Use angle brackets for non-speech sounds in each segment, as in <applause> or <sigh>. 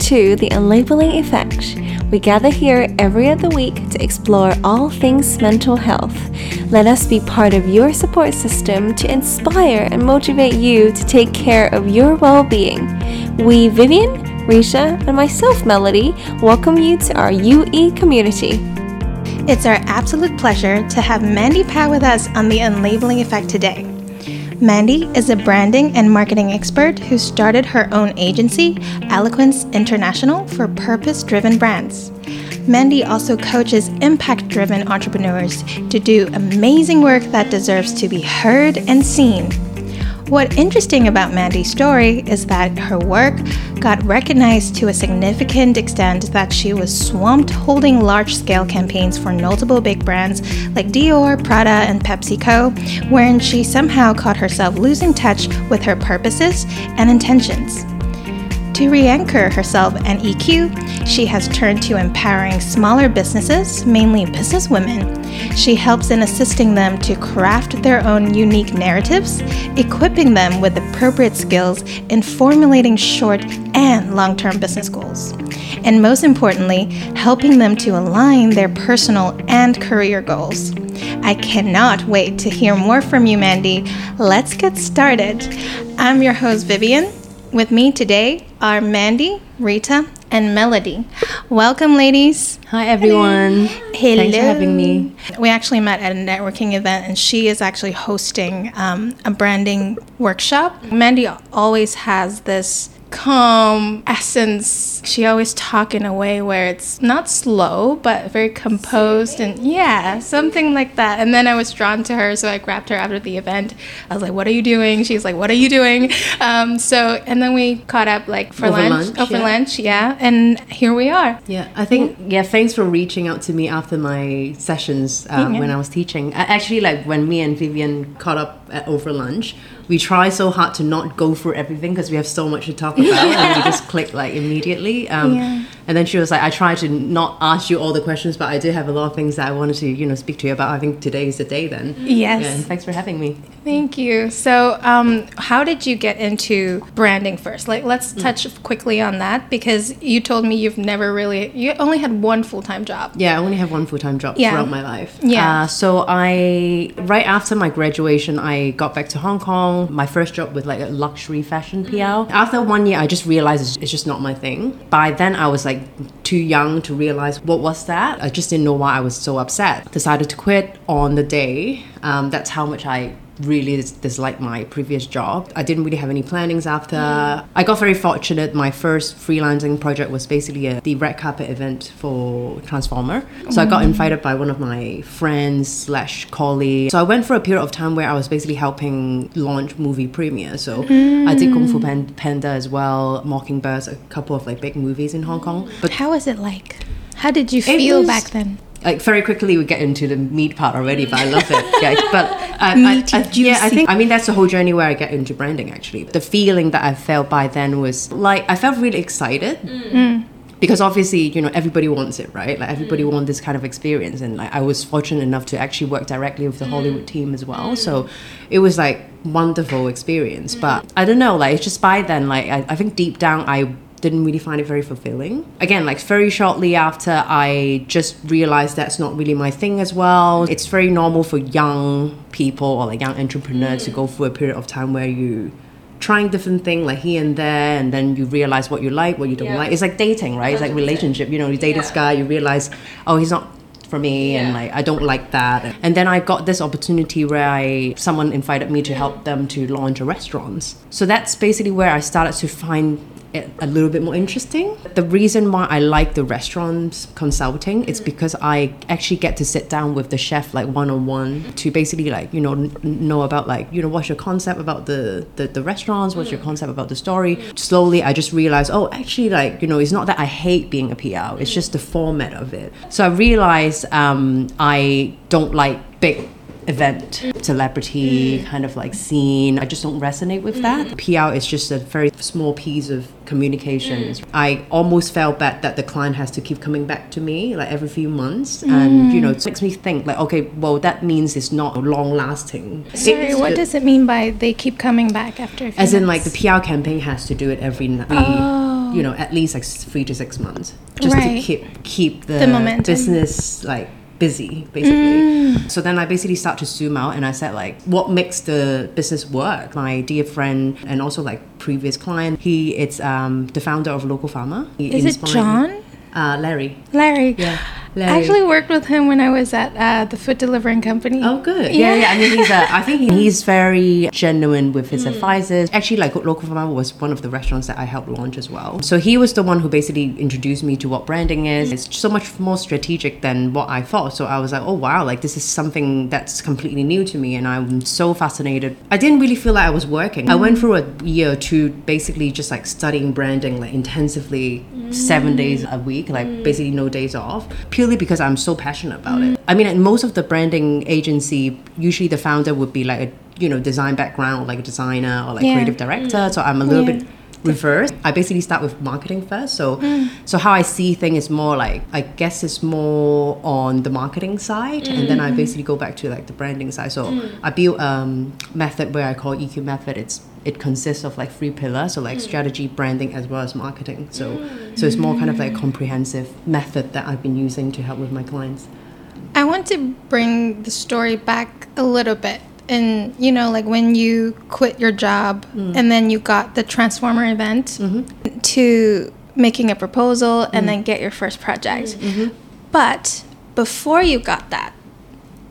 to The Unlabeling Effect. We gather here every other week to explore all things mental health. Let us be part of your support system to inspire and motivate you to take care of your well being. We, Vivian, Risha, and myself, Melody, welcome you to our UE community. It's our absolute pleasure to have Mandy Pao with us on The Unlabeling Effect today. Mandy is a branding and marketing expert who started her own agency, Eloquence International, for purpose driven brands. Mandy also coaches impact driven entrepreneurs to do amazing work that deserves to be heard and seen. What interesting about Mandy's story is that her work got recognized to a significant extent that she was swamped holding large scale campaigns for notable big brands like Dior, Prada, and PepsiCo, wherein she somehow caught herself losing touch with her purposes and intentions. To re anchor herself and EQ, she has turned to empowering smaller businesses, mainly businesswomen. She helps in assisting them to craft their own unique narratives, equipping them with appropriate skills in formulating short and long term business goals. And most importantly, helping them to align their personal and career goals. I cannot wait to hear more from you, Mandy. Let's get started. I'm your host, Vivian. With me today are Mandy, Rita, and Melody. Welcome, ladies. Hi, everyone. Hello. Thanks for having me. We actually met at a networking event, and she is actually hosting um, a branding workshop. Mandy always has this calm essence. She always talk in a way where it's not slow, but very composed and yeah, something like that. And then I was drawn to her, so I grabbed her after the event. I was like, "What are you doing?" She's like, "What are you doing?" Um, so and then we caught up like for Over lunch, lunch, over yeah. lunch, yeah. And here we are. Yeah, I think yeah. Thanks for reaching out to me after my sessions um, Yeah. when I was teaching. Actually, like when me and Vivian caught up at, over lunch, we try so hard to not go through everything because we have so much to talk about, and we just <laughs> click like immediately. Um, Yeah. And then she was like, "I try to not ask you all the questions, but I do have a lot of things that I wanted to you know speak to you about. I think today is the day then." Yes. Yeah, and thanks for having me. Thank you. So, um, how did you get into branding first? Like, let's Mm. touch quickly on that because you told me you've never really, you only had one full time job. Yeah, I only have one full time job Yeah. throughout my life. Yeah. Uh, so I right after my graduation, I got back to Hong Kong. My first job with like a luxury fashion PR. After one year, I just realized it's, it's just not my thing. By then, I was like too young to realize what was that. I just didn't know why I was so upset. Decided to quit on the day. Um, that's how much I really dis- disliked my previous job. I didn't really have any plannings after. I got very fortunate. My first freelancing project was basically a, the red carpet event for Transformer. So I got mm. invited by one of my friends slash colleagues. So I went for a period of time where I was basically helping launch movie premieres. So I did Kung Fu mm. Pan- Panda as well, Mockingbirds, a couple of like big movies in Hong Kong. But How was it like? How did you feel was- back then? Like very quickly we get into the meat part already but i love it. <laughs> Yeah, but I, Meaty, I, I, yeah i think i mean that's the whole journey where i get into branding actually. The feeling that i felt by then was like i felt really excited. Mm. Mm. Because obviously you know everybody wants it right? Like everybody mm. wants this kind of experience. And like i was fortunate enough to actually work directly with the hollywood team as well. So it was like wonderful experience. But i don't know like it's just by then like i, I think deep down i didn't really find it very fulfilling. Again, like very shortly after, I just realized that's not really my thing as well. It's very normal for young people or like young entrepreneurs to mm. go through a period of time where you trying different things like here and there and then you realize what you like what you don't like. It's like dating right? It's like relationship you know you date this guy you realize oh he's not for me and like I don't like that. And then I got this opportunity where I someone invited me to help them to launch a restaurant. So that's basically where I started to find a little bit more interesting. The reason why I like the restaurant consulting is because I actually get to sit down with the chef like one on one to basically like you know n- know about like you know what's your concept about the the, the restaurants what's your concept about the story. Slowly I just realized oh actually like you know it's not that I hate being a PR it's just the format of it. So I realized um, I don't like big event celebrity mm. kind of like scene. I just don't resonate with that. Mm. Pr is just a very small piece of communications mm. i almost felt bad that the client has to keep coming back to me like every few months. And you know it makes me think like okay well that means it's not long lasting Sorry, what does it mean by they keep coming back after a few as in like the months? pr campaign has to do it every night Oh. you know at least like three to six months. Just Right. to keep keep the, The business like busy basically. So then i basically start to zoom out and i said like what makes the business work? My dear friend and also like previous client he it's um the founder of Locofama He Is it John? uh larry. Larry. yeah I actually worked with him when I was at uh, the food delivering company. Oh, good. Yeah, Yeah. yeah. I mean, he's a, I think <laughs> he's very genuine with Mm. his advices. Actually, like Locofama was one of the restaurants that I helped launch as well. So he was the one who basically introduced me to what branding is. It's so much more strategic than what I thought. So I was like, oh wow, like this is something that's completely new to me, and I'm so fascinated. I didn't really feel like I was working. I went through a year or two, basically just like studying branding like intensively, seven days a week, like mm. basically no days off, purely because I'm so passionate about it. I mean, at most of the branding agency, usually the founder would be like a you know design background, like a designer or like Yeah. creative director. Mm. So I'm a little Yeah. bit reverse. I basically start with marketing first. So so how I see things is more like I guess it's more on the marketing side, and then I mm. basically go back to like the branding side. So mm. I built um method where I call EQ method. It's it consists of like three pillars, so like mm. strategy, branding, as well as marketing. So so it's more kind of like a comprehensive method that I've been using to help with my clients. I want to bring the story back a little bit. And, you know, like when you quit your job Mm. and then you got the Transformer event Mm-hmm. to making a proposal and then get your first project. Mm-hmm. But before you got that,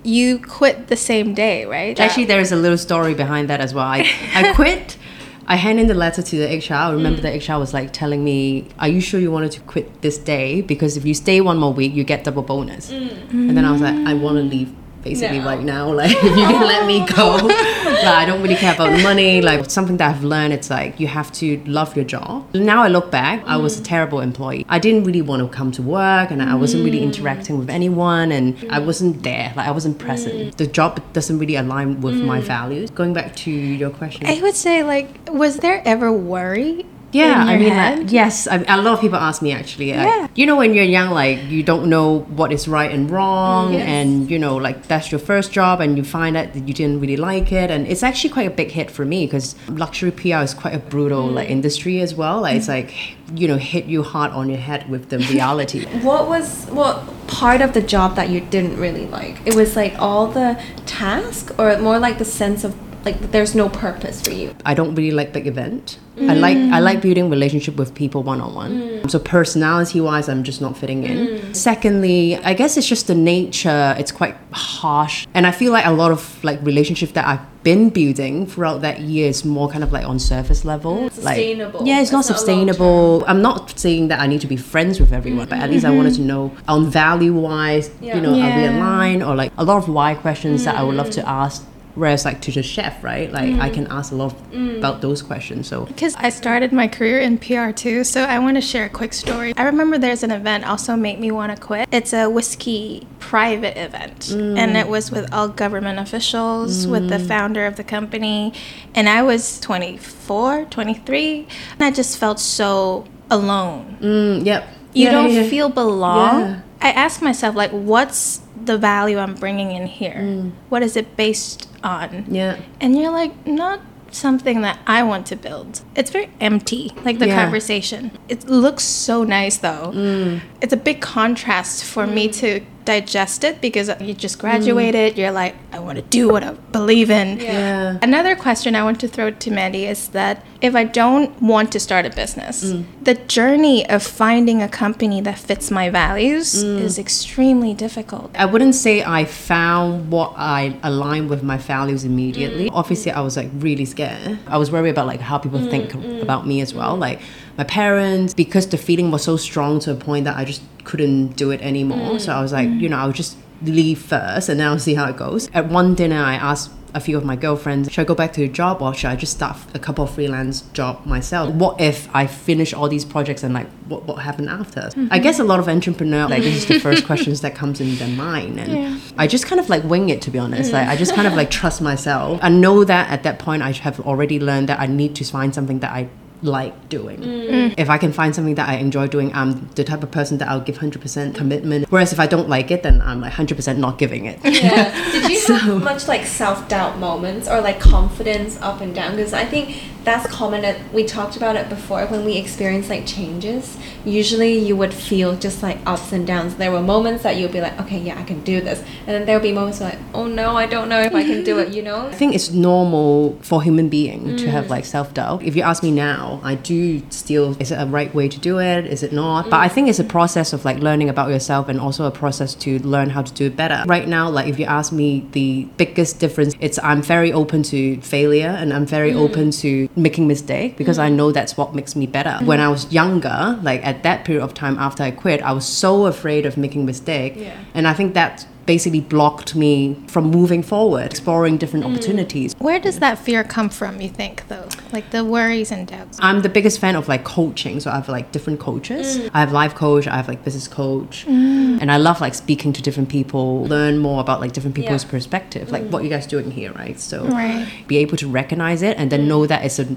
you quit the same day, right? Actually, there is a little story behind that as well. I, I <laughs> quit. I handed in the letter to the HR. I remember the HR was like telling me, "Are you sure you wanted to quit this day? Because if you stay one more week, you get double bonus." And then I was like, "I want to leave." Basically, right now, <laughs> like if you can let me go, like I don't really care about money. Like something that I've learned, it's like you have to love your job. Now I look back, I was a mm. terrible employee. I didn't really want to come to work, and I wasn't really mm. interacting with anyone, and I wasn't there. Like I wasn't present. Mm. The job doesn't really align with my values. Going back to your question, I would say, like, was there ever worry? Yeah, I mean, like, yes, I, a lot of people ask me actually. like, Yeah. you know, when you're young, like you don't know what is right and wrong, Yes. and you know, like that's your first job, and you find out that you didn't really like it, and it's actually quite a big hit for me because luxury PR is quite a brutal like mm. industry as well. Like it's mm. like you know, hit you hard on your head with the reality. <laughs> What was what part of the job that you didn't really like? It was like all the task, or more like the sense of like there's no purpose for you. I don't really like big event. I like I like building relationship with people one on one. So personality wise, I'm just not fitting in. Mm. Secondly, I guess it's just the nature. It's quite harsh, and I feel like a lot of like relationship that I've been building throughout that year is more kind of like on surface level. Mm. Like, sustainable. yeah, it's, not It's not sustainable. I'm not saying that I need to be friends with everyone, but at least I wanted to mm-hmm. know on value wise, you know, are we Yeah. aligned or like a lot of why questions that I would love to mm. ask. Whereas like to the chef, right? Like I mm. can ask a lot mm. about those questions. So Because I started my career in PR too, so I want to share a quick story. I remember there's an event also made me want to quit. It's a whiskey private event, mm. and it was with all government officials, with the founder of the company, and I was 24, 23, and I just felt so alone. mm, yep. You Yeah, don't yeah. feel belong. Yeah. I ask myself like, what's the value I'm bringing in here? What is it based on? Yeah. And you're like, not something that I want to build. It's very empty, like the Yeah. conversation. It looks so nice though. Mm. It's a big contrast for me to digest it because you just graduated. You're like, I want to do what I believe in. Yeah. Another question I want to throw to Mandy is that if I don't want to start a business, Mm. the journey of finding a company that fits my values Mm. is extremely difficult. I wouldn't say I found what I aligned with my values immediately. Obviously, I was like really scared. I was worried about like how people think about me as well. Like my parents, because the feeling was so strong to a point that I just couldn't do it anymore. So I was like, mm. you know, I'll just leave first and then I'll see how it goes. At one dinner, I asked a few of my girlfriends, should I go back to a job or should I just start a couple of freelance job myself? What if I finish all these projects and like what, what happened after? I mm-hmm. guess a lot of entrepreneurs, like this is the first <laughs> questions that comes in their mind. And I just kind of like wing it to be honest. Like I just kind of like trust myself. I know that at that point I have already learned that I need to find something that I like doing. Mm. If I can find something that I enjoy doing, I'm the type of person that I'll give 100% commitment. Whereas if I don't like it, then I'm like 100% not giving it. Yeah. <laughs> Did you have much like self doubt moments or like confidence up and down? Because I think that's common. We talked about it before when we experience like changes. Usually, you would feel just like ups and downs. There were moments that you'd be like, okay, yeah, I can do this, and then there'll be moments like, oh no, I don't know if I can do it. You know? <laughs> I think it's normal for human being to have mm. like self doubt. If you ask me now, I do still is it a right way to do it? Is it not? But I think it's a process of like learning about yourself and also a process to learn how to do it better. Right now, like if you ask me the biggest difference, it's I'm very open to failure and I'm very mm. open to making mistake because I know that's what makes me better. Mm. When I was younger, like at that period of time after I quit, I was so afraid of making mistake. Yeah. And I think that basically blocked me from moving forward, exploring different hmm. opportunities. Where does that fear come from, you think, though? Like the worries and doubts? I'm the biggest fan of like coaching, so I have like different coaches. Hmm. I have life coach, I have like business coach, hmm. and I love like speaking to different people, learn more about like different people's Yeah. perspective, like what you guys doing here, right? So Right. be able to recognize it and then know that it's a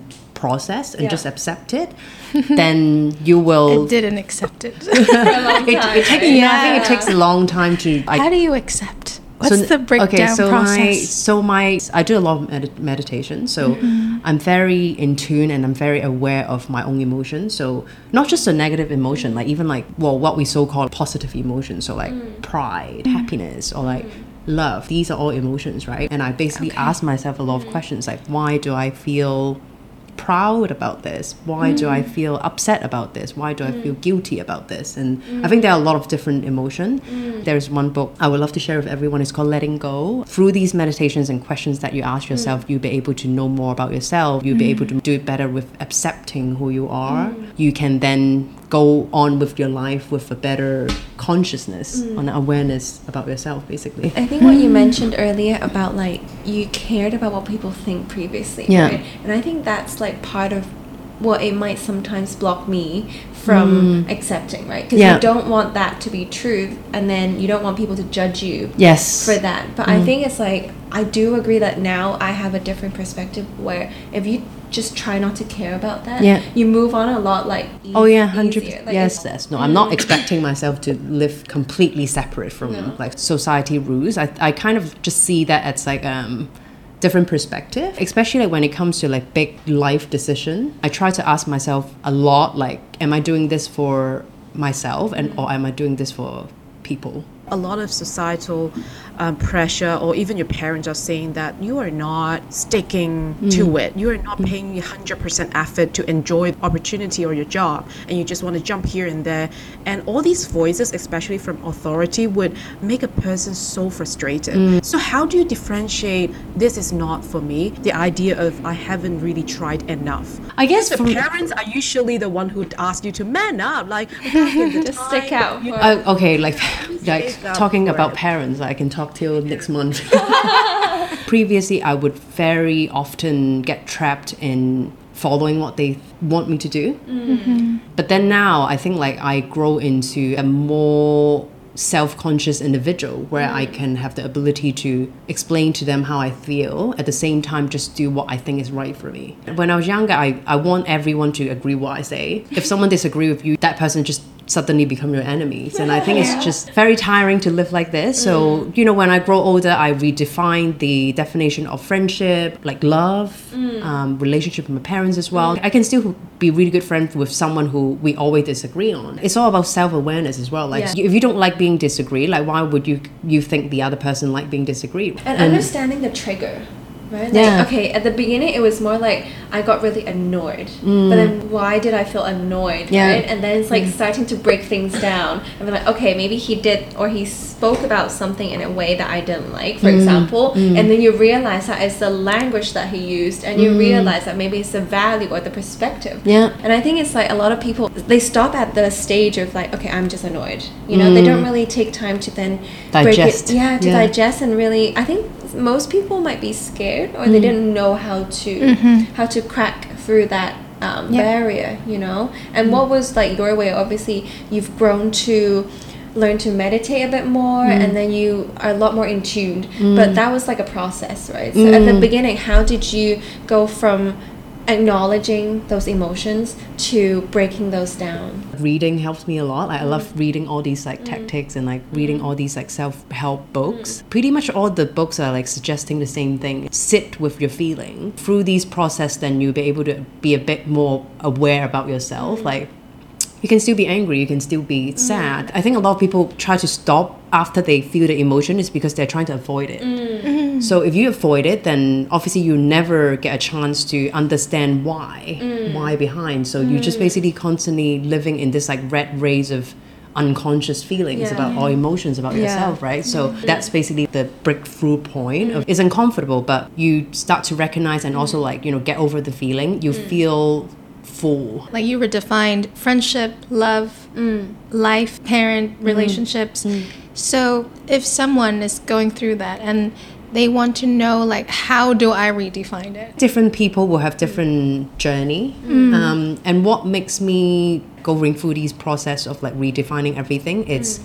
process and Yeah. just accept it, <laughs> then you will. I didn't accept it. For <laughs> a long It, it takes, right? yeah, I think it takes a long time to. I, How do you accept? What's so- the breakdown okay, so process? My, so my, I do a lot of med- meditation. So mm-hmm. I'm very in tune and I'm very aware of my own emotions. So not just a negative emotion, like even like well, what we so call positive emotions. So like mm. pride, mm-hmm. happiness, or like mm-hmm. love. These are all emotions, right? And I basically ask myself a lot of questions like, why do I feel proud about this? Why do I mm. feel upset about this? Why do I mm. feel guilty about this? And I mm. think there are a lot of different emotion. There's one book I would love to share with everyone. It's called Letting Go. Through these meditations and questions that you ask yourself, you'll be able to know more about yourself. You'll be able to do it better with accepting who you are. You can then go on with your life with a better consciousness and awareness about yourself, basically. I think what you mentioned earlier about like you cared about what people think previously, Yeah. right? And I think that's like part of what it might sometimes block me from accepting, right? Because Mm. Yeah. you don't want that to be true, and then you don't want people to judge you Yes. for that. But I think it's like I do agree that now I have a different perspective where if you just try not to care about that, Yeah. you move on a lot like Oh yeah, hundred easier. Like, yes, yes. No, I'm not expecting myself to live completely separate from No. like society rules. I, I kind of just see that as like um different perspective, especially like when it comes to like big life decision. I try to ask myself a lot like, am I doing this for myself and or am I doing this for people? A lot of societal um, pressure or even your parents are saying that you are not sticking to it. You are not paying 100% effort to enjoy the opportunity or your job and you just want to jump here and there. And all these voices especially from authority would make a person so frustrated. So how do you differentiate this is not for me the idea of i haven't really tried enough? I guess the parents are usually the one who ask you to man up like <laughs> back in the Just stick out. you for- Uh, okay, like like talking for about parents, I can talk till next month. <laughs> <laughs> Previously, I would very often get trapped in following what they want me to do. Mm-hmm. But then now, I think like I grow into a more self-conscious individual where I can have the ability to explain to them how I feel at the same time just do what I think is right for me. When I was younger, I, I want everyone to agree what I say. If someone disagree with you, that person just suddenly become your enemies. And I think it's just very tiring to live like this. So, you know, when I grow older, I redefine the definition of friendship, like love, um, relationship with my parents as well. I can still be really good friends with someone who we always disagree on. It's all about self-awareness as well. Like Yeah. if you don't like being disagreed, like why would you you think the other person like being disagreed? and understanding the trigger right like, Yeah. okay at the beginning it was more like i got really annoyed but then why did i feel annoyed Mm. Yeah. Mm. right and then it's like starting to break things down and be like okay maybe he did or he spoke about something in a way that i didn't like Mm. for example and then you realize that it's the language that he used and you realize that maybe it's the value or the perspective Mm. Yeah. and I think it's like a lot of people they stop at the stage of like, okay, I'm just annoyed. You know, they don't really take time to then break Mm. Digest. it. Yeah, to Yeah. digest and really. I think most people might be scared or they Mm. didn't know how to how to crack through that um, Yeah. barrier. You know, and Mm. what was like your way? Obviously, you've grown to learn to meditate a bit more Mm. and then you are a lot more in tuned but that was like a process right so at the beginning how did you go from acknowledging those emotions to breaking those down. reading helps me a lot. Like, I love mm-hmm. reading all these like mm-hmm. tactics and like reading mm-hmm. all these like self help books. Pretty much all the books are like suggesting the same thing. Sit with your feeling. Through these process, then you'll be able to be a bit more aware about yourself. Like you can still be angry, you can still be mm. sad. I think a lot of people try to stop after they feel the emotion is because they're trying to avoid it. Mm. So if you avoid it, then obviously you never get a chance to understand why, mm. why behind. So you're just basically constantly living in this like red race of unconscious feelings Yeah. about all emotions about Yeah. yourself, right? So mm-hmm. that's basically the breakthrough point. Of, it's uncomfortable, but you start to recognize and also like you know get over the feeling. You feel full. Like you redefined friendship, love, mm. life, parent, mm-hmm. relationships. Mm. So if someone is going through that and they want to know like how do I redefine it? different people will have different journey. Mm. Um, and what makes me going through these process of like redefining everything it's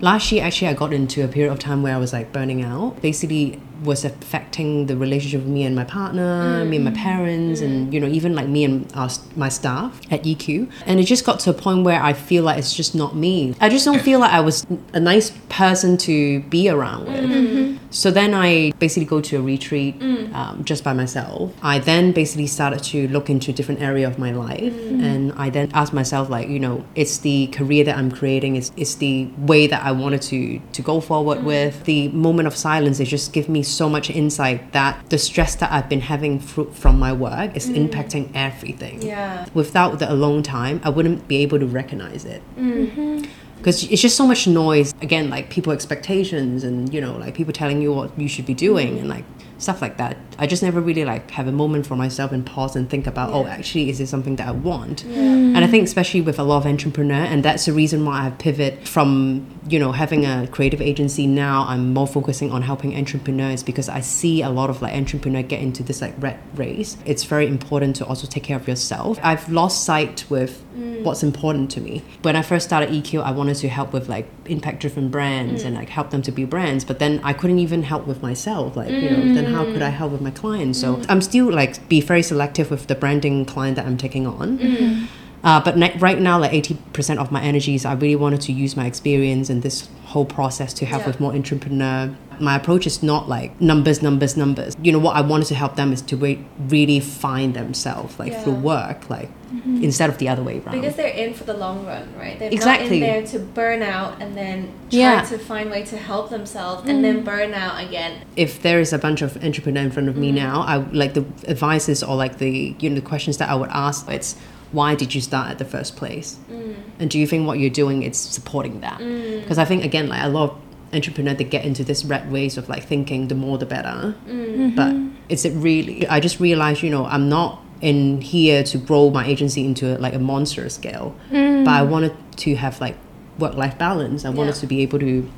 last year actually i got into a period of time where i was like burning out. Basically was affecting the relationship with me and my partner mm, me and my mm, parents and mm. you know even like me and our, my staff at eq and it just got to a point where i feel like it's just not me. I just don't feel like i was a nice person to be around with mm-hmm. So then I basically go to a retreat mm. um, just by myself. I then basically started to look into a different area of my life, mm. and I then asked myself like, you know, it's the career that I'm creating, it's, it's the way that I wanted to to go forward mm. with. The moment of silence, it just give me so much insight that the stress that I've been having fr- from my work is impacting everything. Yeah. Without the alone time, I wouldn't be able to recognize it mm-hmm. Because it's just so much noise. Again like people expectations and you know like people telling you what you should be doing and like stuff like that i just never really like have a moment for myself and pause and think about oh actually is this something that i want? And i think especially with a lot of entrepreneur and that's the reason why i've pivot from you know having a creative agency now i'm more focusing on helping entrepreneurs because i see a lot of like entrepreneur get into this like red race. It's very important to also take care of yourself. I've lost sight with mm. what's important to me. When I first started EQ, I wanted to help with like impact driven brands and mm. like help them to be brands, but then I couldn't even help with myself. Like, you know, then how could I mm. help with my clients? So mm. I'm still like be very selective with the branding client that I'm taking on. Uh, but ne- right now, like 80% of my energies, I really wanted to use my experience and this whole process to help Yeah. with more entrepreneur. My approach is not like numbers, numbers, numbers. You know, what I wanted to help them is to re- really find themselves, like through work, like instead of the other way around. Because they're in for the long run, right? They're Exactly. not in there to burn out and then try Yeah. to find way to help themselves and then burn out again. if there is a bunch of entrepreneur in front of Mm. me now, I like the advices or like the you know the questions that I would ask. It's why did you start at the first place, Mm. and do you think what you're doing is supporting that? Because I think again, like a lot of entrepreneurs they get into this red ways of like thinking the more the better, Mm. but is it really? I just realized you know I'm not in here to grow my agency into like a monster scale, but I wanted to have like work life balance. I wanted Yeah. to be able to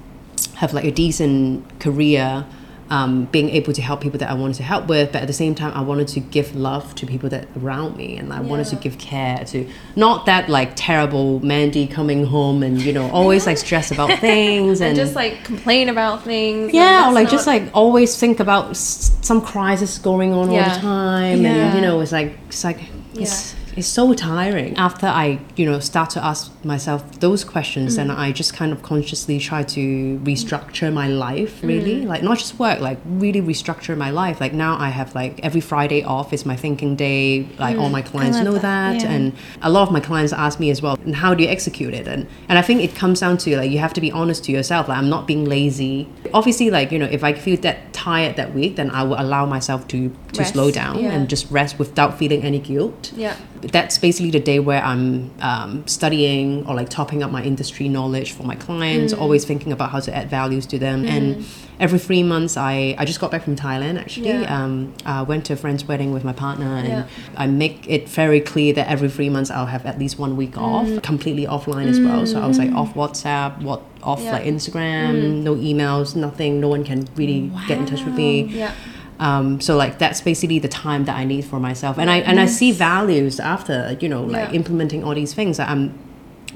have like a decent career um, being able to help people that I wanted to help with, but at the same time, I wanted to give love to people that around me, and I wanted to give care to not that like terrible Mandy coming home and you know always like stress about <laughs> things And and, just like complain about things. yeah, or like just like always think about s- some crisis going on all the time, Yeah. and you know it's like it's like it's it's so tiring. After I you know start to ask myself those questions, and mm. I just kind of consciously try to restructure my life. Mm. Really, like not just work, like really restructure my life. Like now I have like every Friday off is my thinking day. Like all mm. my clients know that, that, yeah. and a lot of my clients ask me as well, and how do you execute it? And and I think it comes down to like you have to be honest to yourself. Like I'm not being lazy. Obviously, like you know, if I feel that tired that week, then I will allow myself to to Rest, slow down yeah. and just rest without feeling any guilt. Yeah. That's basically the day where I'm um, studying or like topping up my industry knowledge for my clients. Mm. Always thinking about how to add values to them. And every three months, I I just got back from Thailand actually. Yeah. Um, I went to a friend's wedding with my partner, and Yeah. I make it very clear that every three months I'll have at least one week off, completely offline as well. So I was like off WhatsApp, what off Yeah. like Instagram, no emails, nothing. No one can really get in touch with me. Yeah. Um, so like that's basically the time that I need for myself, and I and I see values after you know like Yeah. implementing all these things. I'm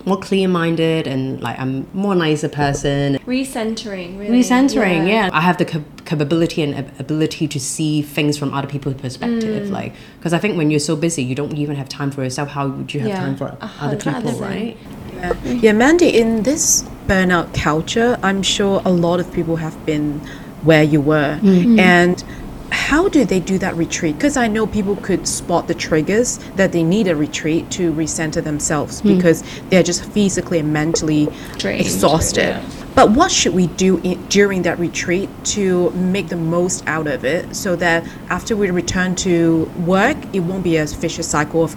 more clear-minded and like I'm more nicer person. Recentering, really. Recentering, yeah. I have the cap- capability and ab- ability to see things from other people's perspective. Mm. Like, because I think when you're so busy, you don't even have time for yourself. How would you have Yeah, time for other people, right? Yeah. yeah, Mandy, in this burnout culture, I'm sure a lot of people have been where you were. And how do they do that retreat? Because I know people could spot the triggers that they need a retreat to recenter themselves hmm. because they're just physically and mentally Drained, exhausted. yeah. But what should we do in, during that retreat to make the most out of it so that after we return to work, it won't be a vicious cycle of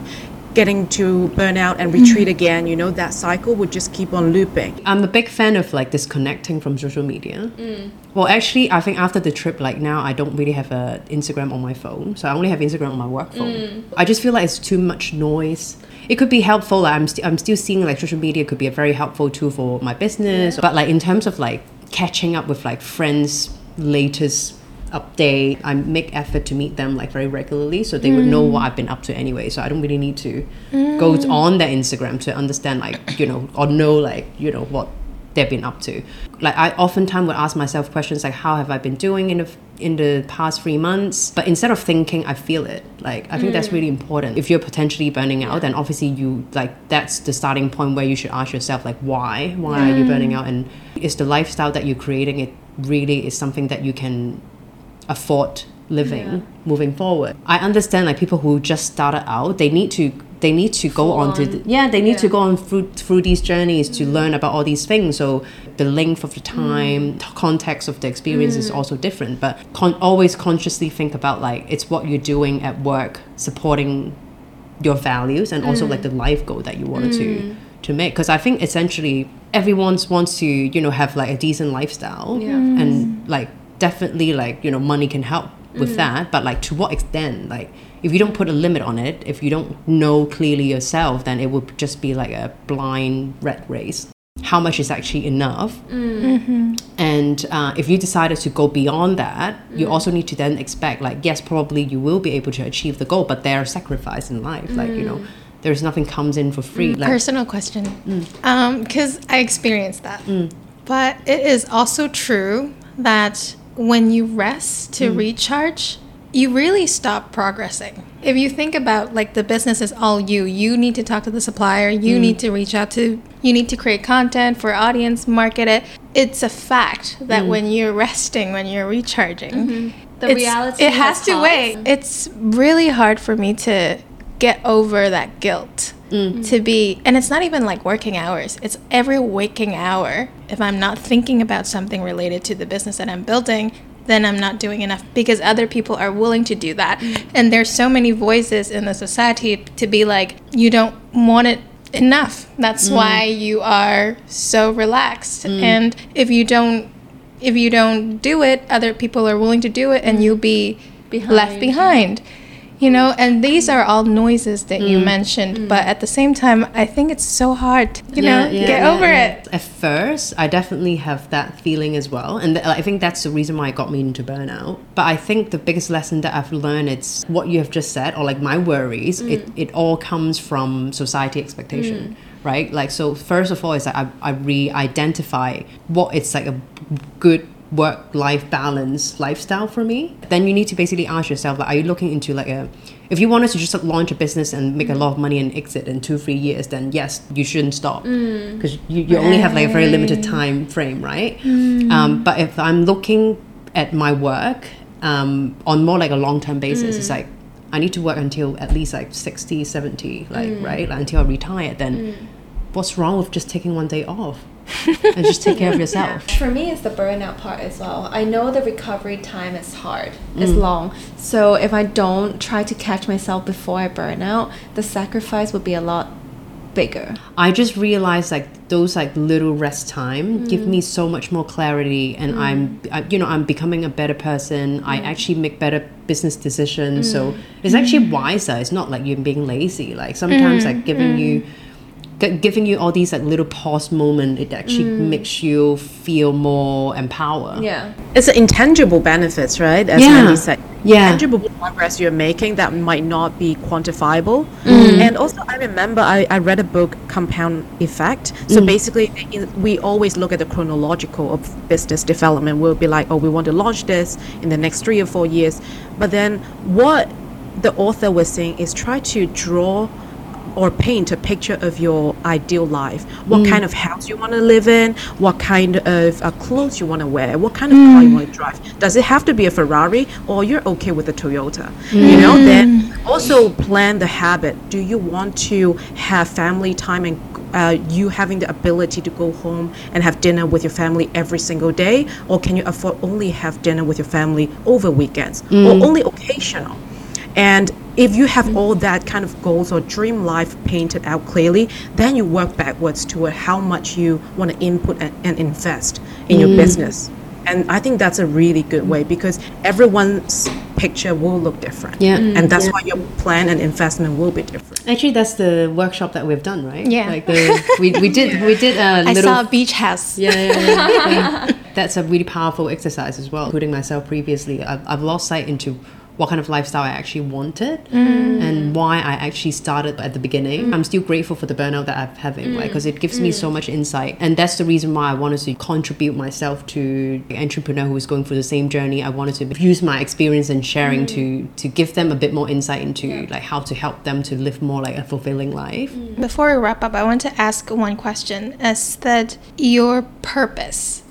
getting to burnout and retreat again? You know, that cycle would just keep on looping. I'm a big fan of like disconnecting from social media. Mm. Well, actually, I think after the trip, like now, I don't really have a Instagram on my phone, so I only have Instagram on my work phone. Mm. I just feel like it's too much noise. It could be helpful. Like I'm, st- I'm still seeing like social media could be a very helpful tool for my business, but like in terms of like catching up with like friends' latest update, I make effort to meet them like very regularly, so they would know what I've been up to anyway. So I don't really need to go on their Instagram to understand like you know or know like you know what they've been up to. Like I oftentimes would ask myself questions like how have I been doing in the in the past three months? But instead of thinking, I feel it. Like I think that's really important. If you're potentially burning out, then obviously you like that's the starting point where you should ask yourself like why? Why are you burning out? And is the lifestyle that you're creating it really is something that you can afford living moving forward. I understand like people who just started out, they need to they need to go on to the, yeah they need to go on through through these journeys to mm-hmm. learn about all these things. So the length of the mm-hmm. time the context of the experience is mm-hmm. also different but con- always consciously think about like it's what you're doing at work supporting your values and also like mm. the life goal that you wanted to mm. to make. Because i think essentially everyone wants to you know have like a decent lifestyle Yeah. and mm. like definitely like you know money can help with mm. that but like to what extent? Like if you don't put a limit on it if you don't know clearly yourself then it would just be like a blind rat race. How much is actually enough? Mm. Mm-hmm. And uh, if you decided to go beyond that you mm. also need to then expect like yes probably you will be able to achieve the goal but there are sacrifices in life. Like you know there's nothing comes in for free. Like Personal question. Um, because I experienced that. But it is also true that when you rest to mm. recharge, you really stop progressing. If you think about like the business is all you, you need to talk to the supplier, you mm. need to reach out to, you need to create content for audience, market it. It's a fact that mm. when you're resting, when you're recharging, mm-hmm. The it's- reality it has to wait. It's really hard for me to get over that guilt Mm. to be and it's not even like working hours. It's every waking hour if i'm not thinking about something related to the business that i'm building then i'm not doing enough because other people are willing to do that. Mm. And there's so many voices in the society to be like you don't want it enough. That's mm. why you are so relaxed. And if you don't if you don't do it other people are willing to do it and you'll be left Behind. Behind you know and these mm. are all noises that you mm. mentioned mm. but at the same time i think it's so hard to, you know get over it At first, I definitely have that feeling as well, and th- I think that's the reason why it got me into burnout. But I think the biggest lesson that I've learned it's what you have just said, or like my worries. It it all comes from society expectation, right? Like so, first of all, is that I I re-identify what it's like a good work life balance lifestyle for me then you need to basically ask yourself like are you looking into like a if you wanted to just launch a business and make a lot of money and exit in two three years then yes you shouldn't stop. Mm. Because you, you only have like a very limited time frame right? Mm. Um, but if i'm looking at my work um, on more like a long-term basis it's mm. like i need to work until at least like 60 70 like right? Like until i retire then what's wrong with just taking one day off <laughs> and just take care of yourself <laughs> For me, it's the burnout part as well. I know the recovery time is hard, it's mm. long. So if I don't try to catch myself before I burn out, the sacrifice would be a lot bigger. I just realized like those like little rest time mm. give me so much more clarity, and mm. I'm I, you know I'm becoming a better person. I actually make better business decisions, so it's actually wiser. It's not like you're being lazy. Like sometimes like giving you. Gi- Giving you all these like little pause moment, it actually makes you feel more empowered. Yeah. It's the intangible benefits, right? As Yeah. Mandy said. Yeah. tangible progress you're making that might not be quantifiable. Mm. And also, I remember I, I read a book, Compound Effect. So Mm. basically, we always look at the chronological of business development. We'll be like, oh, we want to launch this in the next three or four years. But then what the author was saying is try to draw or paint a picture of your ideal life. What kind of house you want to live in, what kind of uh, clothes you want to wear, what kind of car you want to drive. Does it have to be a Ferrari or you're okay with a Toyota? You know, then also plan the habit. Do you want to have family time and uh, you having the ability to go home and have dinner with your family every single day, or can you afford only have dinner with your family over weekends or only occasional? And if you have all that kind of goals or dream life painted out clearly, then you work backwards toward how much you want to input and, and invest in your mm. business. And I think that's a really good way because everyone's picture will look different. Yeah. Mm, and that's why your plan and investment will be different. Actually, that's the workshop that we've done, right? Yeah. Like the we, we did we <laughs> did a I little. saw a beach house. yeah, yeah, yeah, yeah. <laughs> That's a really powerful exercise as well. Including myself previously, I've, I've lost sight into what kind of lifestyle I actually wanted mm. and why I actually started at the beginning. Mm. I'm still grateful for the burnout that I'm having, like, mm. because it gives me so much insight. And that's the reason why I wanted to contribute myself to the entrepreneur who is going through the same journey. I wanted to use my experience and sharing to to give them a bit more insight into like how to help them to live more like a fulfilling life. Before we wrap up, I want to ask one question. Is that your purpose?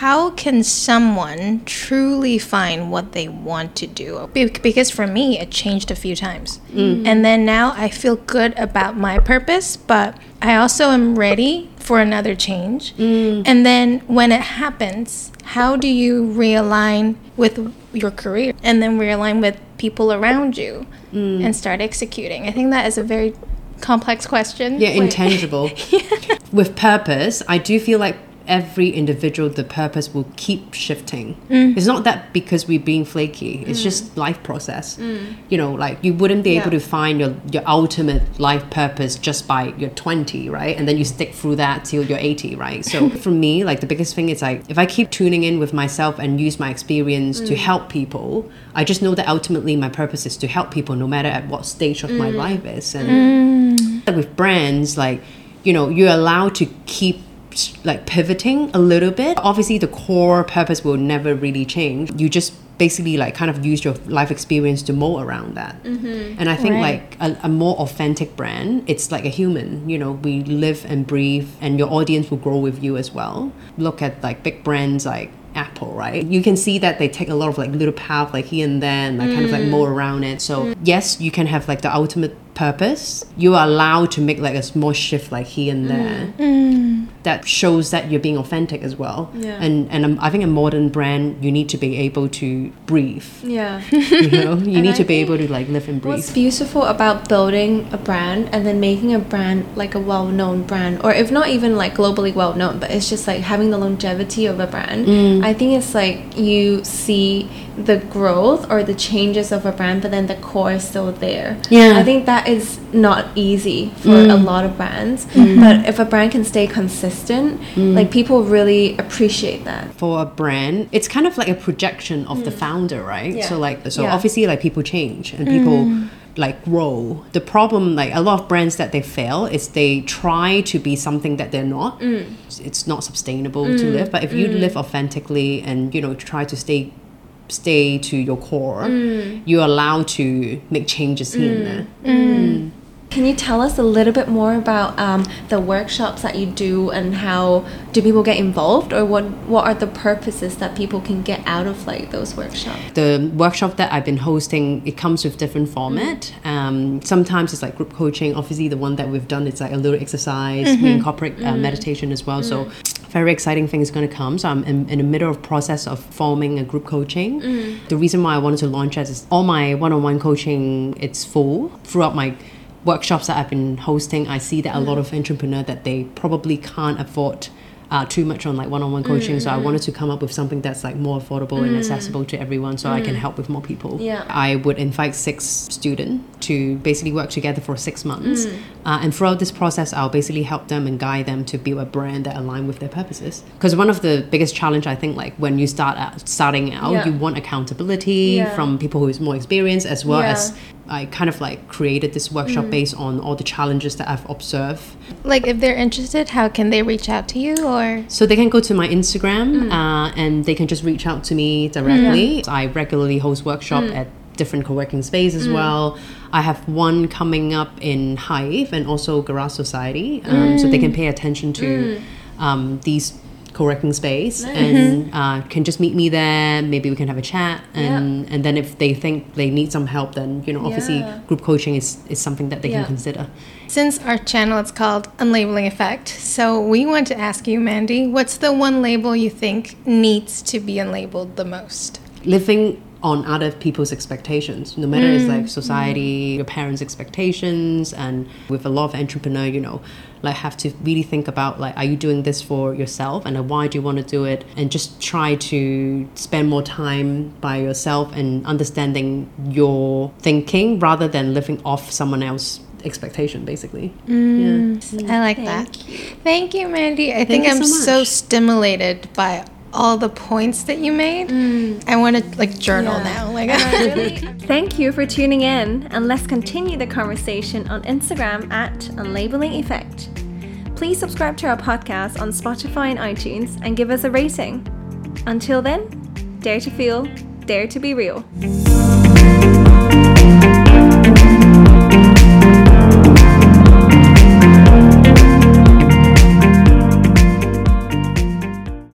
How can someone truly find what they want to do? Be- Because for me, it changed a few times. Mm. And then now I feel good about my purpose, but I also am ready for another change. Mm. And then when it happens, how do you realign with your career and then realign with people around you mm. and start executing? I think that is a very complex question. Yeah, Like- intangible. <laughs> With purpose, I do feel like every individual, the purpose will keep shifting. Mm. It's not that because we're being flaky. It's mm. just life process. Mm. You know, like you wouldn't be able to find your, your ultimate life purpose just by you're 20, right? And then you stick through that till you're 80, right? So <laughs> for me, like the biggest thing is like if I keep tuning in with myself and use my experience to help people, I just know that ultimately my purpose is to help people no matter at what stage of my life is. And like with brands like you know you're allowed to keep like pivoting a little bit. Obviously the core purpose will never really change. You just basically like kind of use your life experience to mold around that. Mm-hmm. And i think Right. like a, a more authentic brand it's like a human. You know we live and breathe and your audience will grow with you as well. Look at like big brands like Apple, right? You can see that they take a lot of like little path like here and there and like kind of like mm. mold around it. So mm. yes, you can have like the ultimate purpose. You are allowed to make like a small shift like here and there. That shows that you're being authentic as well. Yeah. And and um, I think a modern brand, you need to be able to breathe. Yeah. <laughs> You know, you <laughs> need I to be able to like live and breathe. What's beautiful about building a brand and then making a brand like a well known brand, or if not even like globally well known, but it's just like having the longevity of a brand. Mm. I think it's like you see the growth or the changes of a brand, but then the core is still there. Yeah. I think that is not easy for a mm. lot of brands, Mm. but if a brand can stay consistent, mm. like people really appreciate that. for a brand, it's kind of like a projection of the mm. founder, right? Yeah. So like so Yeah. obviously like people change and people like grow. The problem like a lot of brands that they fail is they try to be something that they're not. It's- It's not sustainable to live. But if you live authentically and you know try to stay stay to your core, mm. you're allowed to make changes here and mm. there. Mm. Can you tell us a little bit more about um, the workshops that you do and how do people get involved or what what are the purposes that people can get out of like those workshops? the workshop that I've been hosting, it comes with different format. Um, sometimes it's like group coaching. Obviously, the one that we've done, it's like a little exercise. We mm-hmm. incorporate uh, mm-hmm. meditation as well. So, very exciting thing is going to come. So, I'm in, in the middle of process of forming a group coaching. Mm. The reason why I wanted to launch it is all my one-on-one coaching. It's full throughout my workshops that I've been hosting. I see that a lot mm. of entrepreneurs that they probably can't afford uh, too much on like one-on-one coaching, so I mm-hmm. wanted to come up with something that's like more affordable and mm. accessible to everyone, so I can help with more people. Yeah. I would invite six students to basically work together for six months, uh, and throughout this process, I'll basically help them and guide them to build a brand that align with their purposes. Because one of the biggest challenge I think, like when you start out, starting out, Yeah. you want accountability Yeah. from people who is more experienced, as well Yeah. as I kind of like created this workshop based on all the challenges that I've observed Like, if they're interested, how can they reach out to you? Or so they can go to my Instagram uh, and they can just reach out to me directly. I regularly host workshop at different co-working space as well. I have one coming up in Hive and also Garage Society, um, so they can pay attention to um, these co-working space and uh, can just meet me there. Maybe we can have a chat, and and then if they think they need some help, then you know obviously Yeah. group coaching is is something that they Yeah. can consider. since our channel is called Unlabeling Effect, so we want to ask you, Mandy, what's the one label you think needs to be unlabeled the most? living on other people's expectations. No matter it's like mm. society your parents expectations and with a lot of entrepreneur you know like have to really think about like are you doing this for yourself? And uh, why do you want to do it? And just try to spend more time by yourself and understanding your thinking rather than living off someone else's expectation basically. Mm. Yeah. I like that. Thank you, Mandy. I think you I'm so so, stimulated by all the points that you made. I want to like journal now. Like, <laughs> Thank you for tuning in, and let's continue the conversation on Instagram at Unlabelling Effect. Please subscribe to our podcast on Spotify and iTunes and give us a rating. Until then, dare to feel, dare to be real.